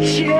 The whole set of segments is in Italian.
Yeah.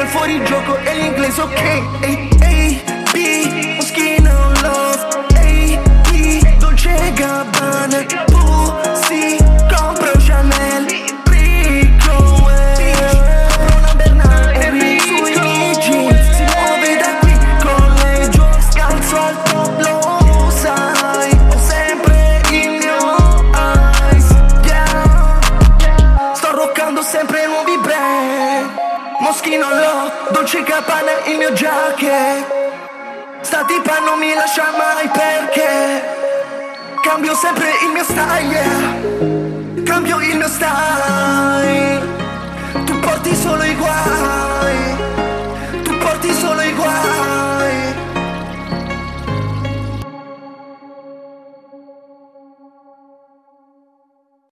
nel fuorigioco e l'inglese ok? Ehi, hey, hey, solo Dolce Gabbana il mio jacket Sta tipa non mi lascia mai perché. Cambio sempre il mio style. Yeah. Cambio il mio style.